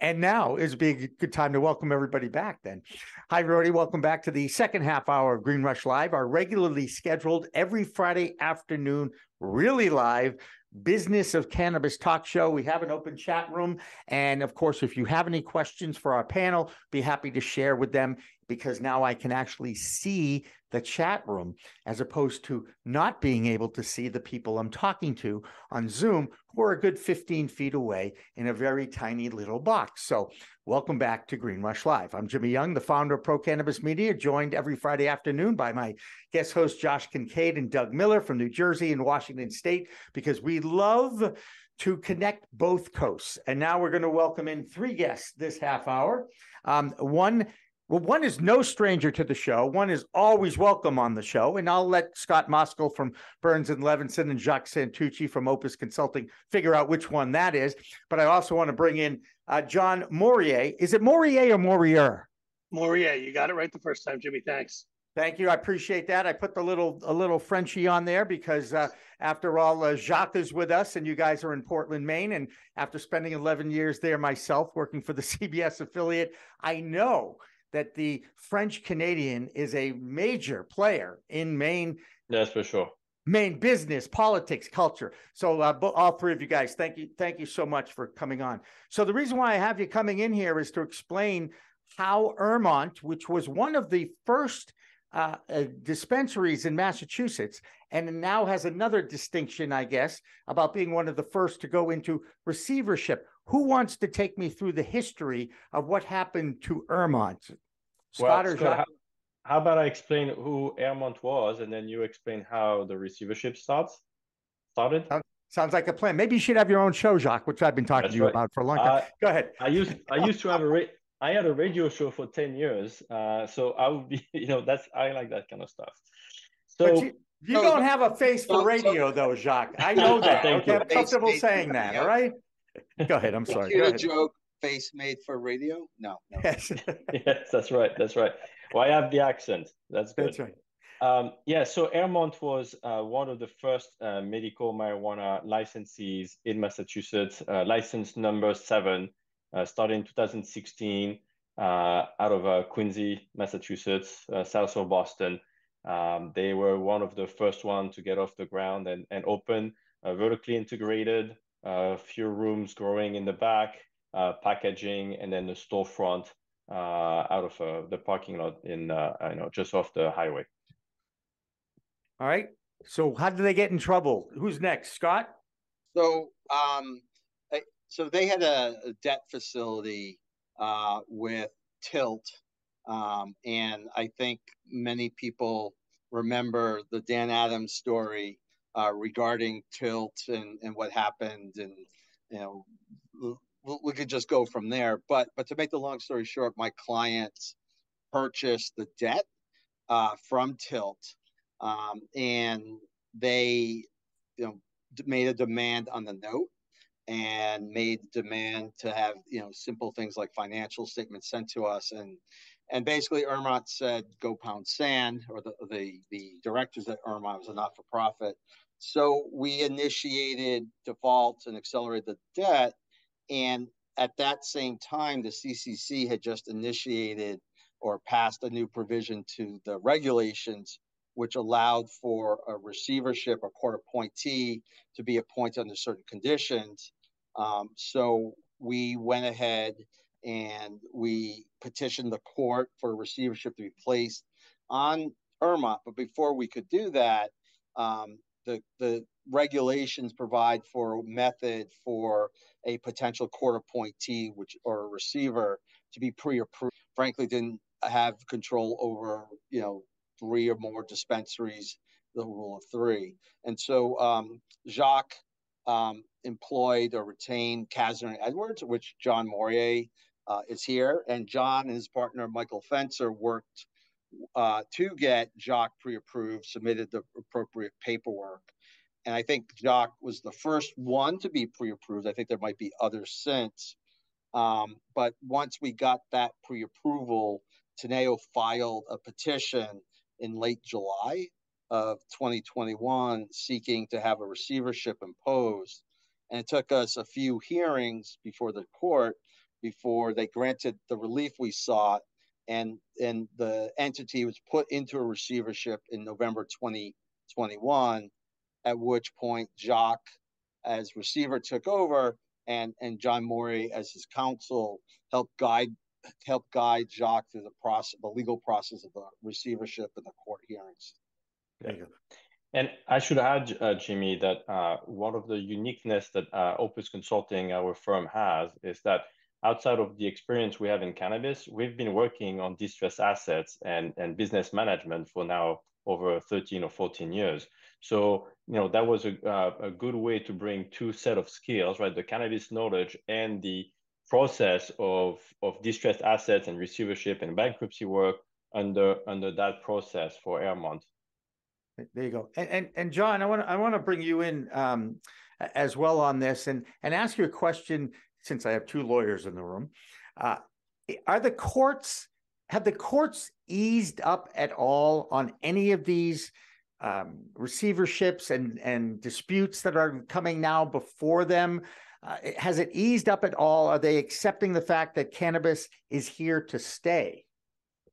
And now is be a good time to welcome everybody back then. Hi, everybody. Welcome back to the second half hour of Green Rush Live, our regularly scheduled every Friday afternoon, really live business of cannabis talk show. We have an open chat room. And of course, if you have any questions for our panel, be happy to share with them because now I can actually see the chat room as opposed to not being able to see the people I'm talking to on Zoom who are a good 15 feet away in a very tiny little box. So, welcome back to Green Rush Live. I'm Jimmy Young, the founder of Pro Cannabis Media, joined every Friday afternoon by my guest hosts Josh Kincaid and Doug Miller from New Jersey and Washington State because we love to connect both coasts. And now we're going to welcome in three guests this half hour. Um, one well, one is no stranger to the show. One is always welcome on the show. And I'll let Scott Moskol from Burns and Levinson and Jacques Santucci from Opus Consulting figure out which one that is. But I also want to bring in uh, John Morier. Is it Morier or Morier? Morier, you got it right the first time, Jimmy. Thanks. Thank you. I appreciate that. I put the little a little Frenchie on there because uh, after all, uh, Jacques is with us, and you guys are in Portland, Maine. And after spending 11 years there myself, working for the CBS affiliate, I know that the French Canadian is a major player in Maine. That's for sure. Maine business, politics, culture. So, uh, all three of you guys, thank you, thank you so much for coming on. So, the reason why I have you coming in here is to explain how Ermont, which was one of the first uh, uh, dispensaries in Massachusetts, and now has another distinction, I guess, about being one of the first to go into receivership. Who wants to take me through the history of what happened to Ermont? Scott well, or Scott, how, about I explain who Ermont was, and then you explain how the receivership starts started? Sounds like a plan. Maybe you should have your own show, Jacques, which I've been talking That's to you right. about for a long time. Uh, Go ahead. I used I used to have a ra- I had a radio show for ten years, uh, so I would be you know that's I like that kind of stuff. So. You, you don't have a face for radio, though, Jacques. I know that. okay, I'm comfortable saying that. All right. Go ahead. I'm sorry. Go ahead. joke face made for radio? No. no. Yes. yes, that's right. That's right. Well, I have the accent. That's good. That's right. Um, yeah, so Ermont was uh, one of the first uh, medical marijuana licensees in Massachusetts, uh, license number seven, uh, started in 2016 uh, out of uh, Quincy, Massachusetts, south of Boston. Um, they were one of the first one to get off the ground and, and open, vertically integrated, a few rooms growing in the back, uh, packaging, and then the storefront uh, out of uh, the parking lot in uh, you know just off the highway. All right. So how did they get in trouble? Who's next, Scott? So um, so they had a, a debt facility uh, with Tilt, um, and I think many people remember the Dan Adams story uh, regarding tilt and, and what happened and you know we could just go from there. But but to make the long story short my clients purchased the debt uh, from tilt um, and they you know made a demand on the note and made demand to have you know simple things like financial statements sent to us and and basically Ermont said go pound sand or the the, the directors at Ermont was a not-for-profit so we initiated defaults and accelerated the debt. And at that same time, the CCC had just initiated or passed a new provision to the regulations, which allowed for a receivership or court appointee to be appointed under certain conditions. Um, so we went ahead and we petitioned the court for receivership to be placed on Ermont. But before we could do that, um, the the regulations provide for a method for a potential court appointee, which or a receiver, to be pre-approved. Frankly, didn't have control over you know three or more dispensaries, the rule of three, and so um, Jacques um, employed or retained Casner Edwards, which John Morier uh, is here, and John and his partner Michael Fencer worked uh, to get Jacques pre-approved, submitted the appropriate paperwork. And I think Jacques was the first one to be pre-approved. I think there might be others since. Um, but once we got that pre-approval, Teneo filed a petition in late July of 2021 seeking to have a receivership imposed. And it took us a few hearings before the court before they granted the relief we sought, and and the entity was put into a receivership in November 2021, at which point Jacques, as receiver, took over, and and John Morey, as his counsel, helped guide helped guide Jacques through the process, the legal process of the receivership and the court hearings. There you. And I should add, uh, Jimmy, that uh, one of the uniqueness that uh, Opus Consulting, our firm, has is that outside of the experience we have in cannabis, we've been working on distressed assets and, and business management for now over 13 or 14 years. So, you know, that was a, uh, a good way to bring two set of skills, right? The cannabis knowledge and the process of, of distressed assets and receivership and bankruptcy work under, under that process for Ermont. There you go. And and, and John, I want to I want to bring you in um, as well on this and and ask you a question since I have two lawyers in the room. Uh, are the courts have the courts eased up at all on any of these um, receiverships and and disputes that are coming now before them? Uh, has it eased up at all? Are they accepting the fact that cannabis is here to stay?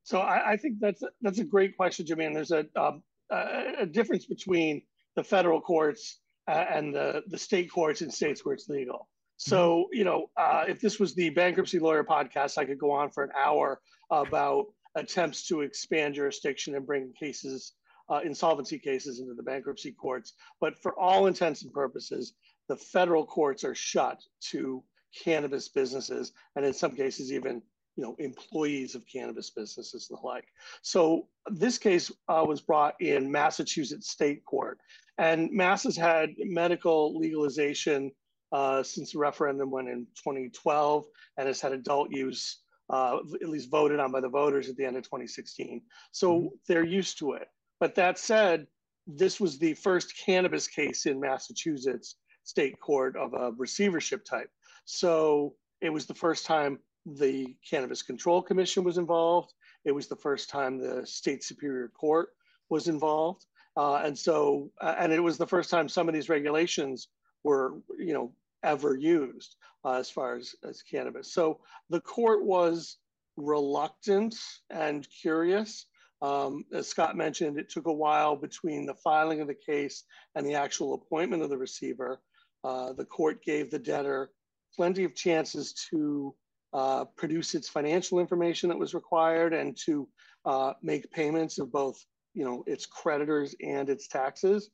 So I, I think that's that's a great question. And there's a um, a difference between the federal courts uh, and the, the state courts in states where it's legal. So, mm-hmm. you know, uh, if this was the bankruptcy lawyer podcast, I could go on for an hour about attempts to expand jurisdiction and bring cases, uh, insolvency cases into the bankruptcy courts. But for all intents and purposes, the federal courts are shut to cannabis businesses, and in some cases, even you know, employees of cannabis businesses and the like. So this case uh, was brought in Massachusetts State Court, and Mass has had medical legalization uh, since the referendum went in 2012, and has had adult use uh, at least voted on by the voters at the end of 2016. So mm-hmm. they're used to it. But that said, this was the first cannabis case in Massachusetts State Court of a receivership type. So it was the first time the Cannabis Control Commission was involved. It was the first time the state superior court was involved. Uh, and so, uh, and it was the first time some of these regulations were, you know, ever used uh, as far as, as cannabis. So the court was reluctant and curious. Um, as Scott mentioned, it took a while between the filing of the case and the actual appointment of the receiver. Uh, the court gave the debtor plenty of chances to uh, produce its financial information that was required and to uh, make payments of both you know its creditors and its taxes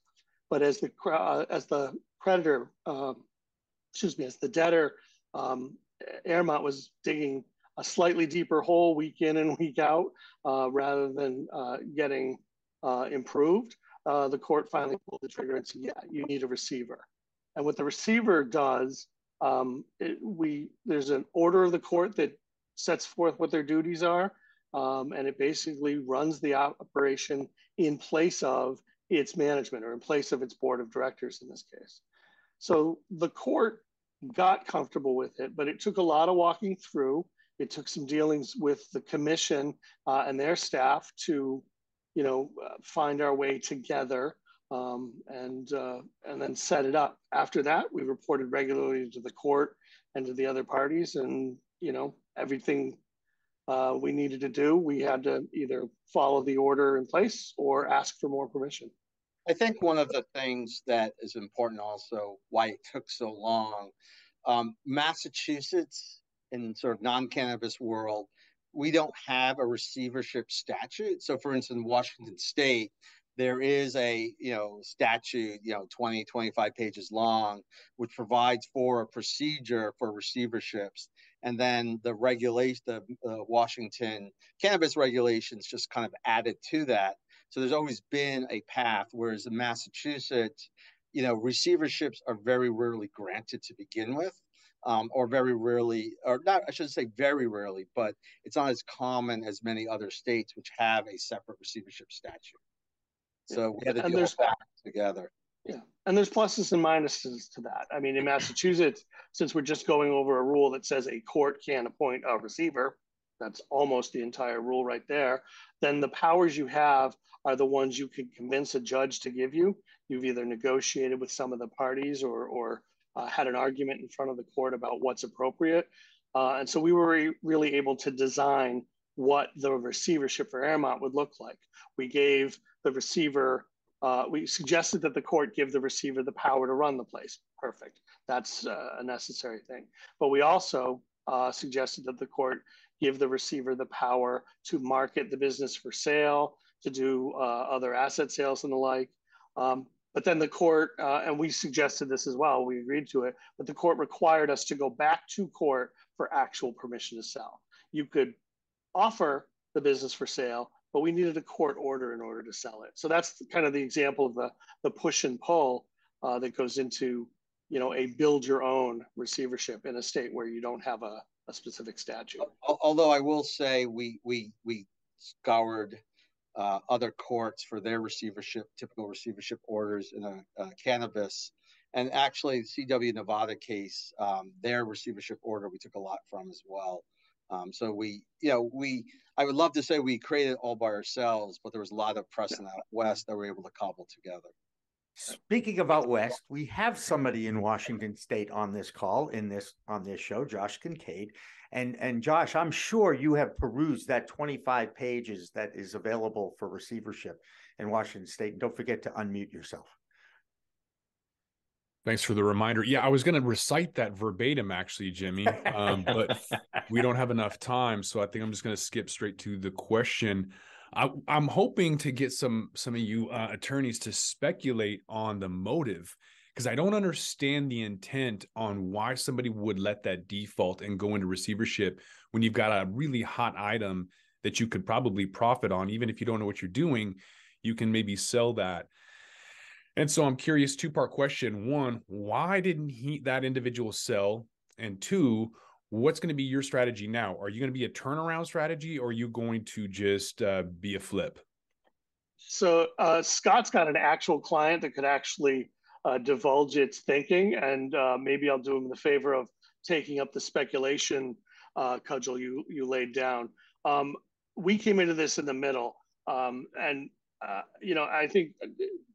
but as the uh, as the creditor um, excuse me as the debtor um, Ermont was digging a slightly deeper hole week in and week out uh, rather than uh, getting uh, improved the court finally pulled the trigger and said yeah you need a receiver. And what the receiver does um, it, we there's an order of the court that sets forth what their duties are, um, and it basically runs the operation in place of its management or in place of its board of directors in this case. So the court got comfortable with it, but it took a lot of walking through. It took some dealings with the commission uh, and their staff to, you know, uh, find our way together um, and uh, and then set it up. After that, we reported regularly to the court and to the other parties, and you know everything uh, we needed to do, we had to either follow the order in place or ask for more permission. I think one of the things that is important also why it took so long, um, Massachusetts in sort of non-cannabis world, we don't have a receivership statute. So, for instance, Washington State, there is a you know statute you know 20 25 pages long which provides for a procedure for receiverships and then the regulation the uh, washington cannabis regulations just kind of added to that so there's always been a path whereas in massachusetts you know receiverships are very rarely granted to begin with um, or very rarely, or not, I shouldn't say very rarely, but it's not as common as many other states which have a separate receivership statute. So we had to and deal with that together. Yeah, and there's pluses and minuses to that. I mean, in Massachusetts, since we're just going over a rule that says a court can appoint a receiver, that's almost the entire rule right there. Then the powers you have are the ones you can convince a judge to give you. You've either negotiated with some of the parties or, or uh, had an argument in front of the court about what's appropriate. Uh, and so we were re- really able to design what the receivership for Ermont would look like. We gave the receiver, uh, we suggested that the court give the receiver the power to run the place. Perfect. That's uh, a necessary thing. But we also uh, suggested that the court give the receiver the power to market the business for sale, to do uh, other asset sales and the like. Um, but then the court, uh, and we suggested this as well, we agreed to it, but the court required us to go back to court for actual permission to sell. You could offer the business for sale, but we needed a court order in order to sell it. So that's kind of the example of the, the push and pull uh, that goes into, you know, a build your own receivership in a state where you don't have a, a specific statute. Although I will say we we we scoured uh, other courts for their receivership, typical receivership orders in a, a cannabis. And actually, the CW Nevada case, um, their receivership order, we took a lot from as well. Um, so we, you know, we, I would love to say we created it all by ourselves, but there was a lot of precedent out west that we were able to cobble together. Speaking of out west, we have somebody in Washington State on this call in this on this show, Josh Kincaid, and and Josh, I'm sure you have perused that 25 pages that is available for receivership in Washington State. And don't forget to unmute yourself. Thanks for the reminder. Yeah, I was going to recite that verbatim, actually, Jimmy, um, but we don't have enough time, so I think I'm just going to skip straight to the question. I, am hoping to get some some of you uh, attorneys to speculate on the motive because I don't understand the intent on why somebody would let that default and go into receivership when you've got a really hot item that you could probably profit on, even if you don't know what you're doing. You can maybe sell that and so I'm curious, two part question. One, why didn't he that individual sell? And two, what's going to be your strategy now? Are you going to be a turnaround strategy or are you going to just uh, be a flip? So uh, Scott's got an actual client that could actually uh, divulge its thinking, and uh, maybe I'll do him the favor of taking up the speculation uh, cudgel you you laid down. Um, we came into this in the middle, um, and uh, you know, I think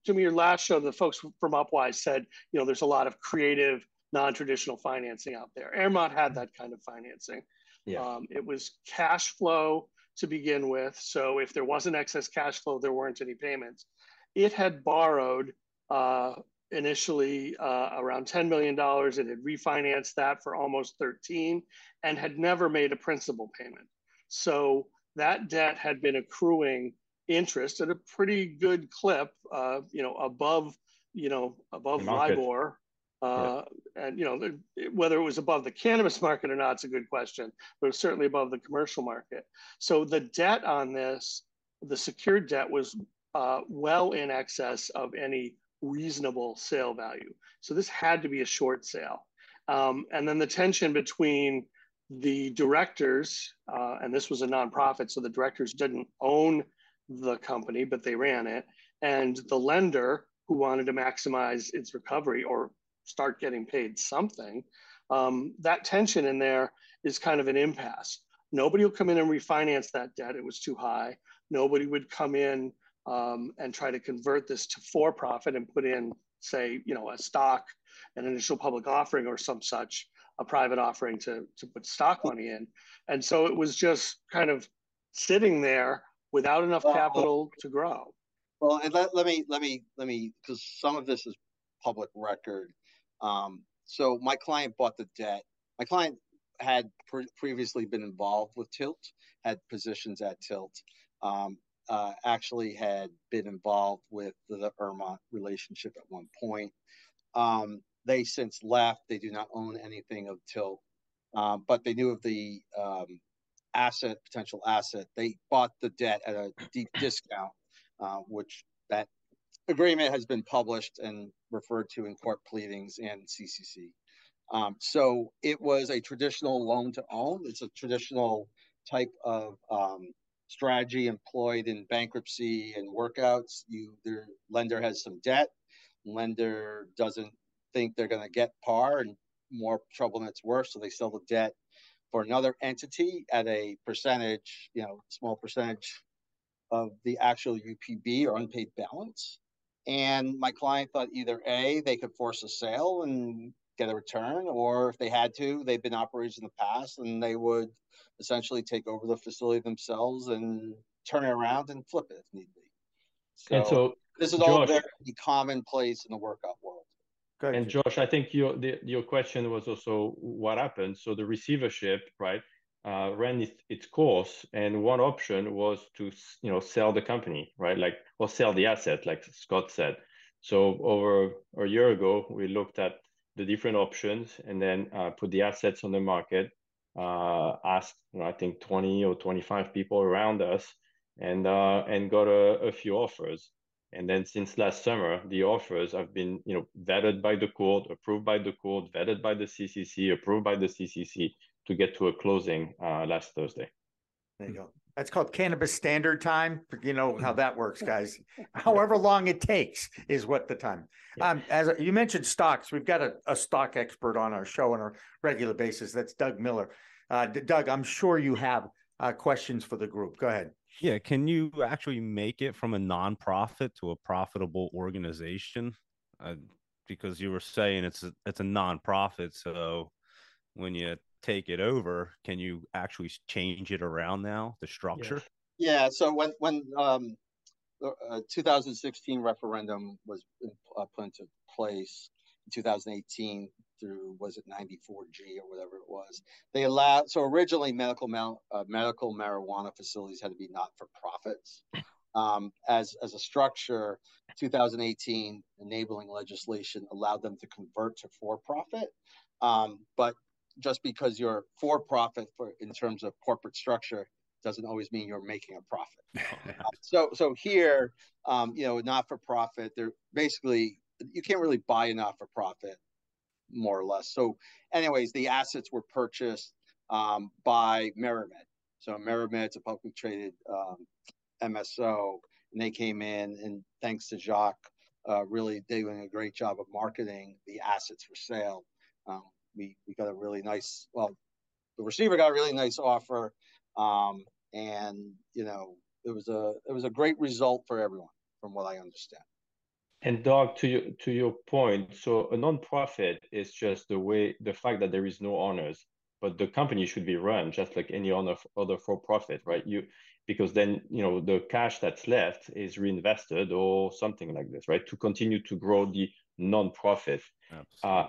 Jimmy, your last show, the folks from Upwise said, you know, there's a lot of creative, non-traditional financing out there. Ermont had that kind of financing. Yeah. Um, it was cash flow to begin with. So if there wasn't excess cash flow, there weren't any payments. It had borrowed uh, initially uh, around $10 million. It had refinanced that for almost 13 and had never made a principal payment. So that debt had been accruing interest at a pretty good clip, uh, you know, above, you know, above LIBOR. Uh, yeah. And, you know, whether it was above the cannabis market or not, it's a good question, but certainly above the commercial market. So the debt on this, the secured debt was uh, well in excess of any reasonable sale value. So this had to be a short sale. Um, and then the tension between the directors, uh, and this was a nonprofit, so the directors didn't own the company, but they ran it. And the lender who wanted to maximize its recovery or start getting paid something, um, that tension in there is kind of an impasse. Nobody will come in and refinance that debt. It was too high. Nobody would come in um, and try to convert this to for profit and put in, say, you know, a stock, an initial public offering or some such, a private offering to, to put stock money in. And so it was just kind of sitting there without enough capital to grow. Well, and let, let me let me let me because some of this is public record. Um, so my client bought the debt. My client had pre- previously been involved with Tilt, had positions at Tilt. Um, uh, actually had been involved with the, Ermont relationship at one point. Um, they since left. They do not own anything of Tilt, uh, but they knew of the um, asset, potential asset. They bought the debt at a deep discount, uh, which that agreement has been published and referred to in court pleadings and CCC. Um, so it was a traditional loan to own. It's a traditional type of um, strategy employed in bankruptcy and workouts. You, the lender has some debt. Lender doesn't think they're going to get par and more trouble than it's worth, so they sell the debt for another entity at a percentage, you know, small percentage of the actual UPB or unpaid balance. And my client thought either A, they could force a sale and get a return, or if they had to, they've been operators in the past, and they would essentially take over the facility themselves and turn it around and flip it if need be. So, and so this is Josh, all very commonplace in the workout world. Ahead, and Josh, I think your the, your question was also what happened. So the receivership, right, uh, ran its, its course, and one option was to you know sell the company, right, like or sell the asset, like Scott said. So over a year ago, we looked at the different options and then uh, put the assets on the market. Uh, asked, you know, I think 20 or 25 people around us, and uh, and got a, a few offers. And then since last summer, the offers have been, you know, vetted by the court, approved by the court, vetted by the CCC, approved by the CCC to get to a closing uh, last Thursday. There you go. That's called cannabis standard time. You know how that works, guys. However long it takes is what the time. Um, as you mentioned, stocks. We've got a, a, stock expert on our show on a regular basis. That's Doug Miller. Uh, Doug, I'm sure you have uh, questions for the group. Go ahead. Yeah, can you actually make it from a nonprofit to a profitable organization? Uh, because you were saying it's a, it's a nonprofit, so when you take it over, can you actually change it around now, the structure? Yeah. yeah so when when um, the uh, 2016 referendum was uh, put into place in 2018 through was it 94G or whatever it was, they allowed. So originally, medical mal, uh, medical marijuana facilities had to be not for profits. Um, as as a structure, 2018 enabling legislation allowed them to convert to for profit. Um, but just because you're for profit for in terms of corporate structure doesn't always mean you're making a profit. um, so so here, um, you know, not for profit, they're basically you can't really buy a not for profit, more or less. So, anyways, the assets were purchased um, by MariMed. So MariMed's a publicly traded um, MSO, and they came in and thanks to Jacques, uh, really doing a great job of marketing the assets for sale. Um, we we got a really nice well the receiver got a really nice offer um, and you know it was a it was a great result for everyone from what i understand and Doug, to your to your point, so a nonprofit is just the way the fact that there is no owners, but the company should be run just like any other other for profit, right? You because then you know the cash that's left is reinvested or something like this, right? To continue to grow the nonprofit. Uh,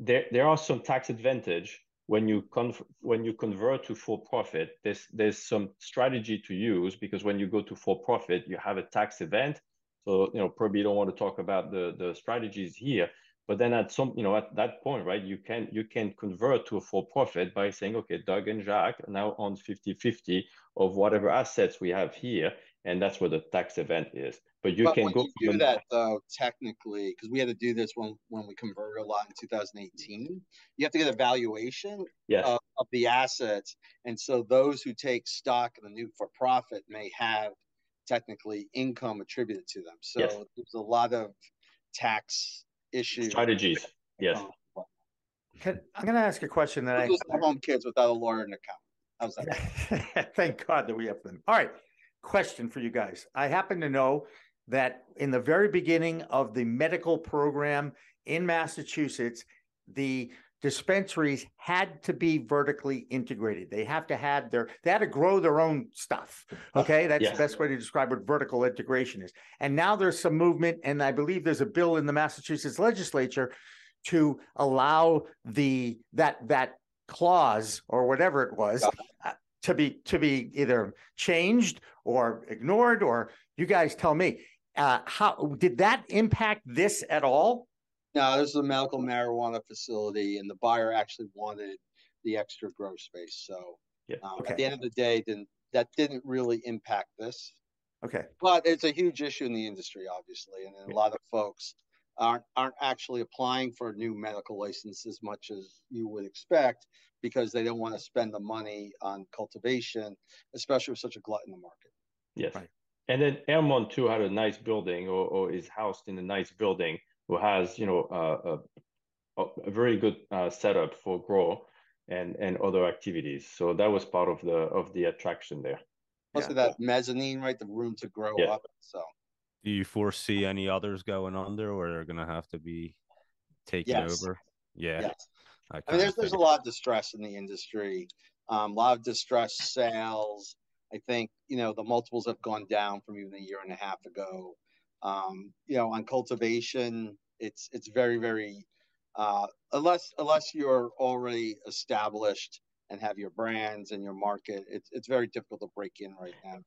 there there are some tax advantage when you con- when you convert to for profit. There's there's some strategy to use because when you go to for profit you have a tax event. So you know probably don't want to talk about the the strategies here but then at some you know at that point right you can you can convert to a for profit by saying okay doug and jacques now own 50 50 of whatever assets we have here and that's where the tax event is. But you but can go you do that though technically because we had to do this when when we converted a lot in 2018. You have to get a valuation yes. of, of the assets, and so those who take stock in the new for profit may have technically income attributed to them. So yes. there's a lot of tax issues strategies. Yes. Um, can, I'm going to ask a question that Those I home kids without a lawyer and account. How's that? Thank God that we have them. All right question for you guys. I happen to know that in the very beginning of the medical program in Massachusetts, the dispensaries had to be vertically integrated. They have to have their they had to grow their own stuff. Ah, okay, that's yes. the best way to describe what vertical integration is. And now there's some movement, and I believe there's a bill in the Massachusetts legislature to allow the that that clause or whatever it was to be to be either changed or ignored or you guys tell me uh, how did that impact this at all no this is a medical marijuana facility and the buyer actually wanted the extra grow space so yeah. um, okay. at the end of the day then that didn't really impact this okay but it's a huge issue in the industry obviously and a lot of folks aren't aren't actually applying for a new medical license as much as you would expect because they don't want to spend the money on cultivation, especially with such a glut in the market. Yes. Right. And then Ermont too had a nice building or, or is housed in a nice building who has, you know, uh, a, a, very good uh, setup for grow and, and other activities. So that was part of the of the attraction there. Plus yeah. that mezzanine, right? The room to grow yeah. up. So do you foresee any others going under or they're gonna have to be taken yes. over? Yeah. Yes. I, I mean, there's there's a lot of distress in the industry, um, a lot of distress sales. I think you know the multiples have gone down from even a year and a half ago. Um, you know, on cultivation, it's it's very very uh, unless unless you're already established and have your brands and your market, it's it's very difficult to break in right now.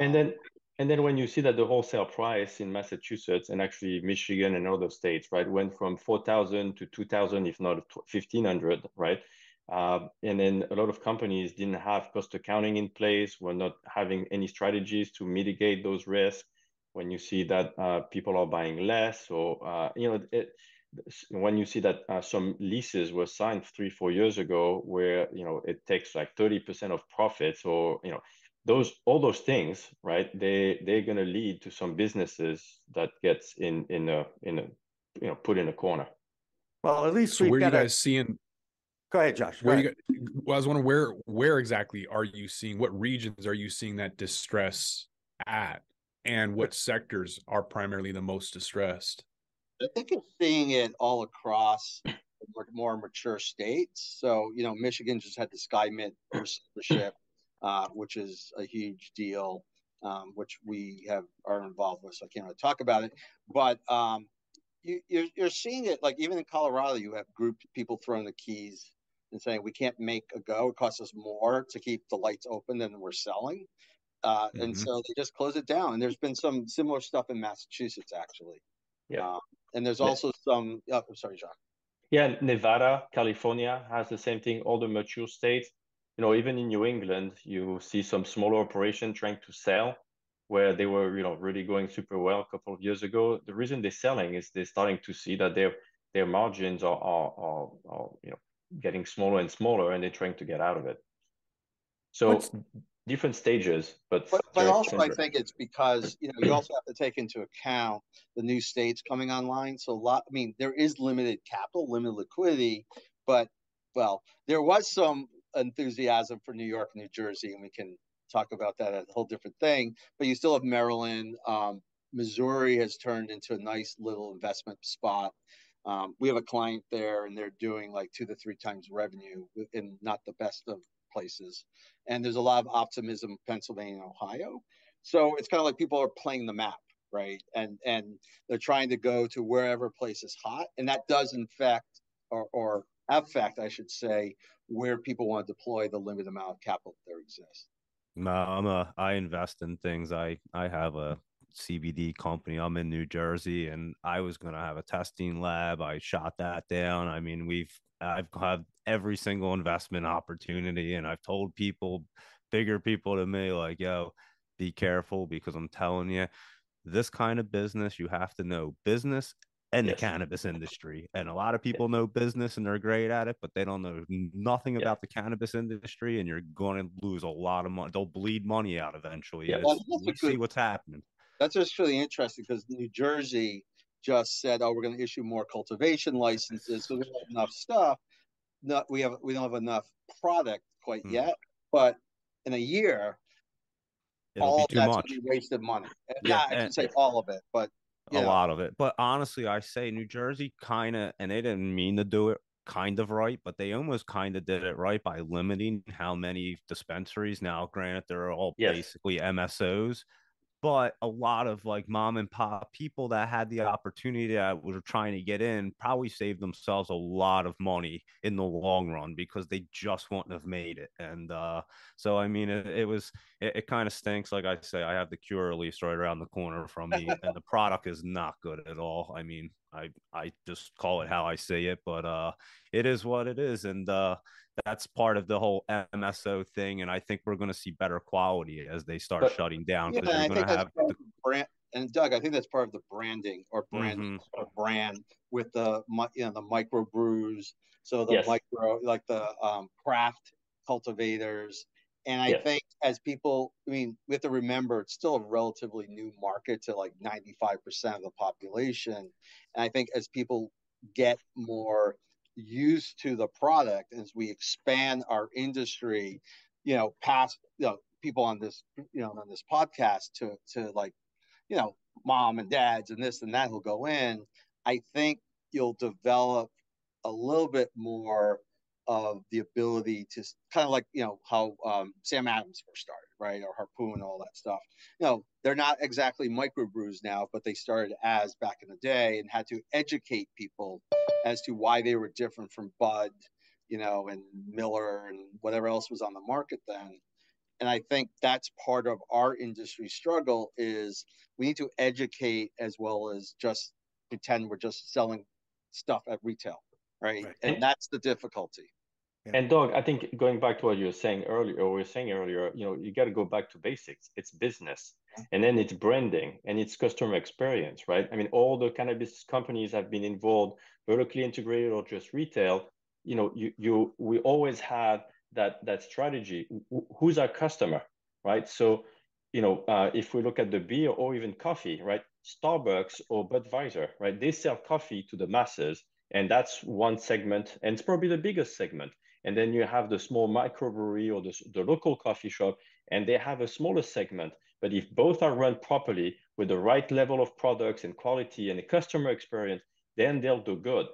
And Um, then and then when you see that the wholesale price in Massachusetts and actually Michigan and other states, right, went from 4,000 to 2,000, if not 1,500, right? Uh, and then a lot of companies didn't have cost accounting in place, were not having any strategies to mitigate those risks. When you see that uh, people are buying less, or uh, you know, it, when you see that uh, some leases were signed three, four years ago, where you know it takes like 30% of profits, or you know, those all those things, right? They they're gonna lead to some businesses that gets in in a in a you know put in a corner. Well, at least So we've where are you got a- guys seeing? Go ahead, Josh. Go Where ahead. you? gu- Well, I was wondering where where exactly are you seeing? What regions are you seeing that distress at, and what sectors are primarily the most distressed? I think it's seeing it all across more- more mature states. So, you know, Michigan just had the Skymint receivership, uh, which is a huge deal, um, which we have are involved with. So I can't really talk about it. But um, you, you're you're seeing it like even in Colorado, you have group people throwing the keys and saying we can't make a go. It costs us more to keep the lights open than we're selling. Uh, and Mhm. so they just close it down. And there's been some similar stuff in Massachusetts actually. Yeah. Uh, and there's Yeah. also some. Oh, I'm sorry, John. Yeah, Nevada, California has the same thing. All the mature states, you know, even in New England, you see some smaller operation trying to sell where they were, you know, really going super well a couple of years ago. The reason they're selling is they're starting to see that their their margins are are, are, are you know getting smaller and smaller, and they're trying to get out of it. So What's- different stages, but But, but very also, I think it's because you know you also have to take into account the new states coming online. So a lot. I mean, there is limited capital, limited liquidity, but well, there was some enthusiasm for New York, New Jersey, and we can talk about that a whole different thing. But you still have Maryland. Um, Missouri has turned into a nice little investment spot. Um, we have a client there, and they're doing like two to three times revenue in not the best of places. And there's a lot of optimism Pennsylvania Ohio. So it's kind of like people are playing the map, right? And and they're trying to go to wherever place is hot, and that does in fact or or affect, I should say, where people want to deploy the limited amount of capital that exists. No, I'm a I invest in things. I I have a CBD company. I'm in New Jersey and I was going to have a testing lab. I shot that down. I mean, we've I've had every single investment opportunity and I've told people bigger people to me like, "Yo, be careful because I'm telling you, this kind of business you have to know business and Yes. the cannabis industry. And a lot of people know business and they're great at it, but they don't know nothing Yeah. about the cannabis industry, and you're going to lose a lot of money. They'll bleed money out eventually. Yeah. Well, we see what's happening. That's just really interesting because New Jersey just said, "Oh, we're going to issue more cultivation licenses, so we don't have enough stuff. Not we have we don't have enough product quite Hmm. yet, but in a year, It'll all be of too that's much. going to be wasted money. And Yeah, not- I should say all of it, but a lot of it. But honestly, I say New Jersey kind of, and they didn't mean to do it kind of right, but they almost kind of did it right by limiting how many dispensaries. Now, granted, they're all Yes. basically MSOs, but a lot of like mom and pop people that had the opportunity that were trying to get in probably saved themselves a lot of money in the long run because they just wouldn't have made it. And uh, so, I mean, it, it was, it, it kind of stinks. Like I say, I have the Curaleaf right around the corner from me, and the product is not good at all. I mean, I I just call it how I see it, but uh, it is what it is, and uh, that's part of the whole MSO thing. And I think we're going to see better quality as they start But- shutting down yeah, because I you're think going to that's have the brand. And Doug, I think that's part of the branding or branding Mhm. or brand with the you know the micro brews, so the Yes. micro like the um, craft cultivators. And I Yes. think as people, I mean, we have to remember it's still a relatively new market to like 95% of the population. And I think as people get more used to the product, as we expand our industry, you know, past, you know, people on this, you know, on this podcast to, to like, you know, mom and dads and this and that who'll go in, I think you'll develop a little bit more of the ability to kind of like you know how um, Sam Adams first started, right, or Harpoon, all that stuff. You know, they're not exactly microbrews now, but they started as back in the day and had to educate people as to why they were different from Bud, you know, and Miller and whatever else was on the market then. And I think that's part of our industry struggle is we need to educate as well as just pretend we're just selling stuff at retail right? right. And, and that's the difficulty. Yeah. And Doug, I think going back to what you were saying earlier, or we were saying earlier, you know, you got to go back to basics. It's business, and then it's branding and it's customer experience, right? I mean, all the cannabis companies have been involved, vertically integrated or just retail. You know, you you we always had that that strategy. Who's our customer, right? So, you know, uh, if we look at the beer or even coffee, right? Starbucks or Budweiser, right? They sell coffee to the masses and that's one segment, and it's probably the biggest segment. And then you have the small microbrewery or the, the local coffee shop, and they have a smaller segment. But if both are run properly with the right level of products and quality and the customer experience, then they'll do good.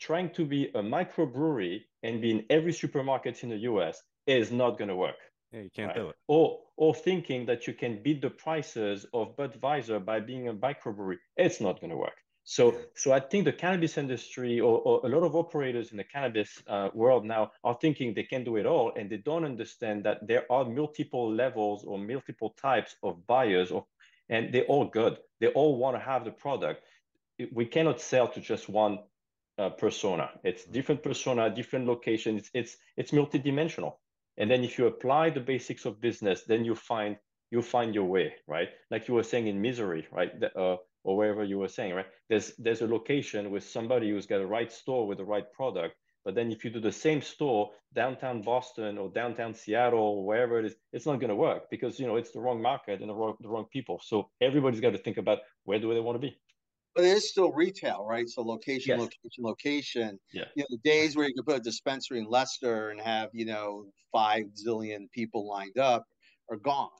Trying to be a microbrewery and be in every supermarket in the US is not going to work. Yeah, you can't right? do it. Or, or thinking that you can beat the prices of Budweiser by being a microbrewery, it's not going to work. So, so I think the cannabis industry or, or a lot of operators in the cannabis uh, world now are thinking they can do it all, and they don't understand that there are multiple levels or multiple types of buyers, or, and they're all good. They all want to have the product. We cannot sell to just one uh, persona. It's different persona, different locations. It's it's it's multidimensional. And then if you apply the basics of business, then you find you find your way, right? Like you were saying in Missouri, right? The, uh, or wherever you were saying, right? There's there's a location with somebody who's got a right store with the right product. But then if you do the same store downtown Boston or downtown Seattle or wherever it is, it's not going to work because you know it's the wrong market and the wrong the wrong people. So everybody's got to think about where do they want to be. But it is still retail, right? So location, yes. location, location. Yeah. You know, the days where you could put a dispensary in Leicester and have, you know, five zillion people lined up are gone.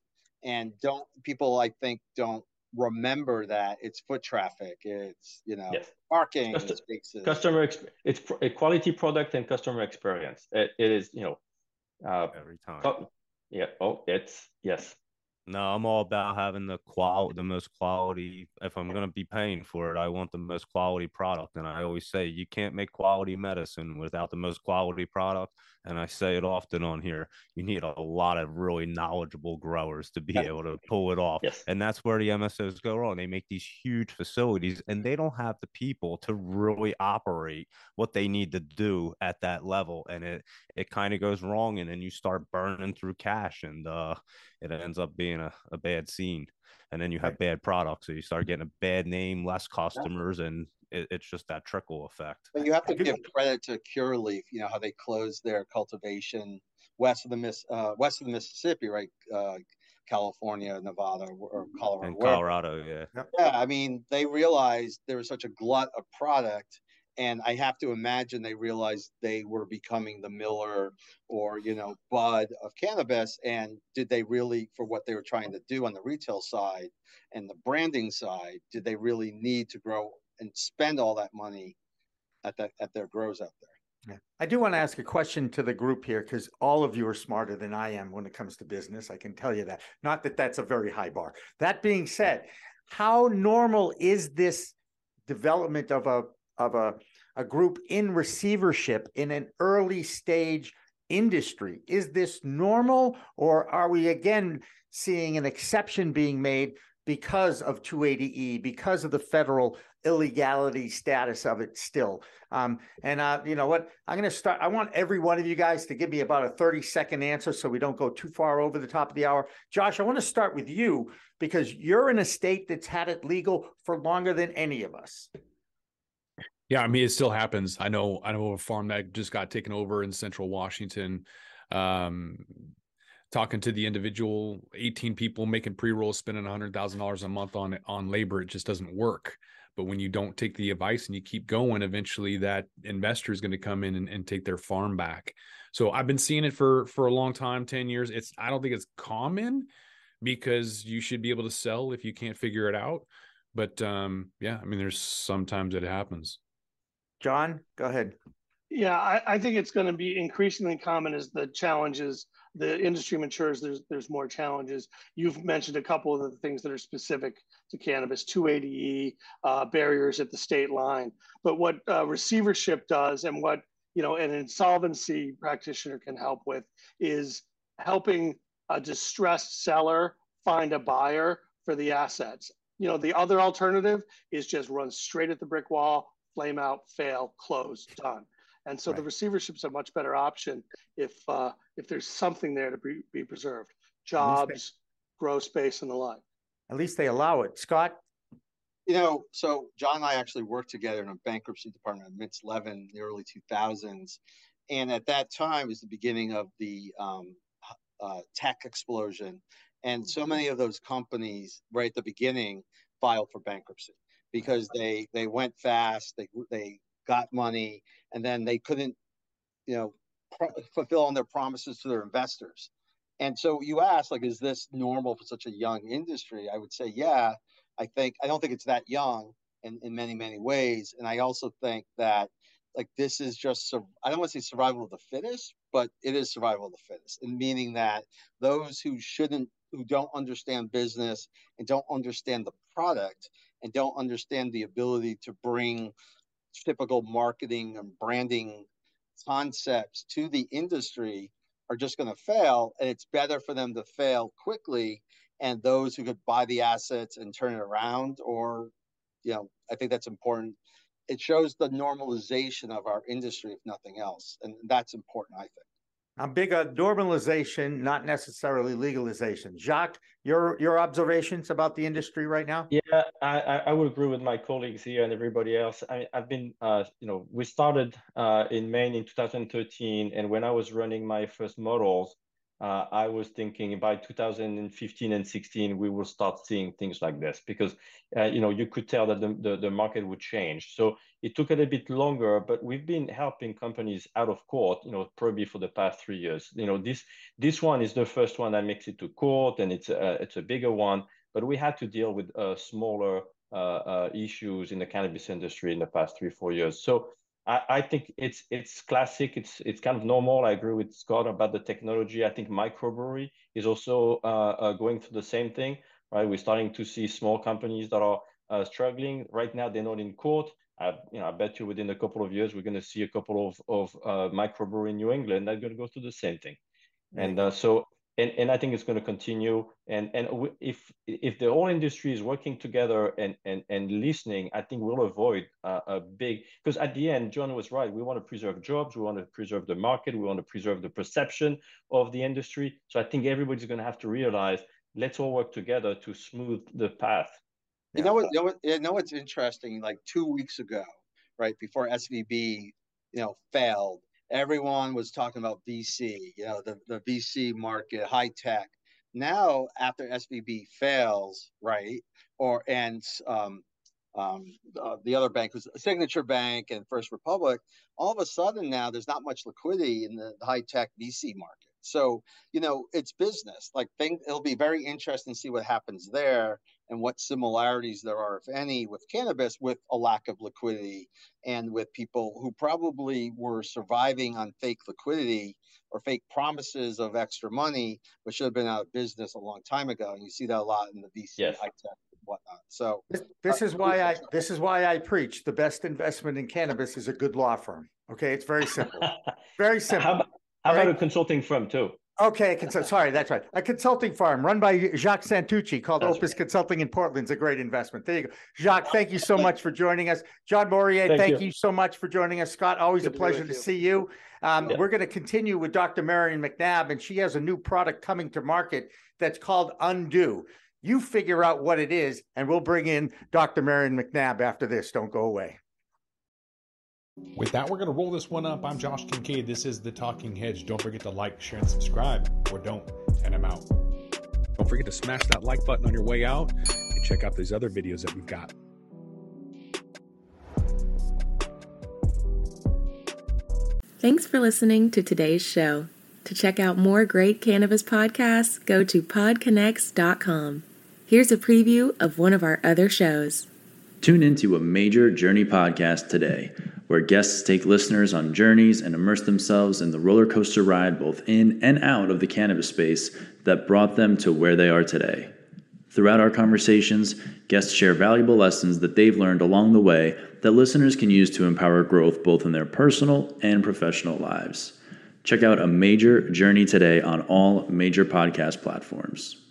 And don't people I think don't remember that it's foot traffic, it's you know yes. parking Custom, spaces. Customer, exp- it's a quality product and customer experience. it, it is you know uh, every time. Co- yeah. Oh, it's yes. No, I'm all about having the qual the most quality. If I'm gonna be paying for it, I want the most quality product. And I always say you can't make quality medicine without the most quality product and I say it often on here, you need a lot of really knowledgeable growers to be able to pull it off. Yes. And that's where the MSOs go wrong. They make these huge facilities and they don't have the people to really operate what they need to do at that level. And it it kind of goes wrong and then you start burning through cash and uh it ends up being a, a bad scene. And then you have bad products. So you start getting a bad name, less customers, and it, it's just that trickle effect. But you have to give credit to Curaleaf. You know how they closed their cultivation west of the Miss uh, west of the Mississippi, right? Uh, California, Nevada, or Colorado. In Colorado, yeah. Yeah, I mean, they realized there was such a glut of product, and I have to imagine they realized they were becoming the Miller or you know Bud of cannabis. And did they really, for what they were trying to do on the retail side and the branding side, did they really need to grow and spend all that money at that at their grows out there. Yeah. I do want to ask a question to the group here because all of you are smarter than I am when it comes to business. I can tell you that. Not that that's a very high bar. That being said, how normal is this development of a of a a group in receivership in an early stage industry? Is this normal or are we again seeing an exception being made because of 280E, because of the federal illegality status of it still. Um, and uh, you know what? I'm going to start. I want every one of you guys to give me about a 30 second answer so we don't go too far over the top of the hour. Josh, I want to start with you because you're in a state that's had it legal for longer than any of us. Yeah, I mean, it still happens. I know. I know a farm that just got taken over in Central Washington. Um, talking to the individual 18 people making pre-rolls spending $100000 a month on on labor it just doesn't work but when you don't take the advice and you keep going, eventually that investor is going to come in and, and take their farm back. So I've been seeing it for for a long time, 10 years. It's I don't think it's common because you should be able to sell if you can't figure it out. But um, yeah, I mean, there's sometimes it happens. John, go ahead. Yeah, I, I think it's going to be increasingly common as the challenges, the industry matures. There's there's more challenges. You've mentioned a couple of the things that are specific to cannabis, 280e, uh, barriers at the state line. But what uh, receivership does, and what you know, an insolvency practitioner can help with, is helping a distressed seller find a buyer for the assets. You know, the other alternative is just run straight at the brick wall, flame out, fail, close, done. And so right. the receivership's a much better option if uh, if there's something there to be, be preserved, jobs, grow space, and the like. At least they allow it. Scott, you know, so John and I actually worked together in a bankruptcy department at Mintz Levin in the early 2000s. And at that time was the beginning of the um, uh, tech explosion. And so many of those companies right at the beginning filed for bankruptcy because they they went fast, they they got money, and then they couldn't, you know, pro- fulfill on their promises to their investors. And so you ask, like, is this normal for such a young industry? I would say, yeah. I think I don't think it's that young in, in many many ways, and I also think that like this is just I don't want to say survival of the fittest, but it is survival of the fittest, and meaning that those who shouldn't who don't understand business and don't understand the product and don't understand the ability to bring typical marketing and branding concepts to the industry are just going to fail and it's better for them to fail quickly and those who could buy the assets and turn it around or you know i think that's important. It shows the normalization of our industry if nothing else and that's important i think I'm big on normalization, not necessarily legalization. Jacques, your your observations about the industry right now? Yeah, I, I would agree with my colleagues here and everybody else. I, I've been, uh, you know, we started uh, in Maine in 2013, and when I was running my first models, I was thinking by 2015 and 16 we will start seeing things like this because uh, you know you could tell that the, the, the market would change. So it took a little bit longer, but we've been helping companies out of court, you know, probably for the past three years. You know, this this one is the first one that makes it to court, and it's a, it's a bigger one. But we had to deal with uh, smaller uh, uh, issues in the cannabis industry in the past three four years. So I, I think it's it's classic. It's it's kind of normal. I agree with Scott about the technology. I think microbrewery is also uh, uh, going through the same thing. Right, we're starting to see small companies that are uh, struggling right now. They're not in court. I, you know, I bet you within a couple of years we're going to see a couple of of uh, microbrewery in New England that are going to go through the same thing. And uh, so and, and I think it's going to continue. And and if if the whole industry is working together and and and listening, I think we'll avoid uh, a big because at the end, John was right. We want to preserve jobs, we want to preserve the market, we want to preserve the perception of the industry. So I think everybody's going to have to realize let's all work together to smooth the path. You know what? You know? You know what's interesting? Like two weeks ago, right before SVB, you know, failed everyone was talking about VC, you know, the, the VC market, high tech. Now, after SVB fails, right, or and um, um, uh, the other bank was Signature Bank and First Republic, all of a sudden now there's not much liquidity in the high tech VC market. So, you know, it's business. Like, think it'll be very interesting to see what happens there and what similarities there are, if any, with cannabis with a lack of liquidity and with people who probably were surviving on fake liquidity or fake promises of extra money, but should have been out of business a long time ago. And you see that a lot in the VC yes. high tech and whatnot. So this, this uh, is why I this is why I preach the best investment in cannabis is a good law firm. Okay, it's very simple. very simple. How about, how about a consulting firm too? Okay, consult, sorry, that's right. A consulting firm run by Jacques Santucci called that's Opus right. Consulting in Portland is a great investment. There you go. Jacques, thank you so much for joining us. John Morier, thank, thank you. you. so much for joining us. Scott, always Good a pleasure to, to see you. Um, yeah. We're going to continue with Dr. Marion McNabb, and she has a new product coming to market that's called Undo. You figure out what it is, and we'll bring in Dr. Marion McNabb after this. Don't go away. With that, we're going to roll this one up. I'm Josh Kincaid. This is The Talking Hedge. Don't forget to like, share, and subscribe, or don't, and I'm out. Don't forget to smash that like button on your way out and check out these other videos that we've got. Thanks for listening to today's show. To check out more great cannabis podcasts, go to podconnects.com. Here's a preview of one of our other shows. Tune into a major journey podcast today where guests take listeners on journeys and immerse themselves in the roller coaster ride both in and out of the cannabis space that brought them to where they are today. Throughout our conversations, guests share valuable lessons that they've learned along the way that listeners can use to empower growth both in their personal and professional lives. Check out a major journey today on all major podcast platforms.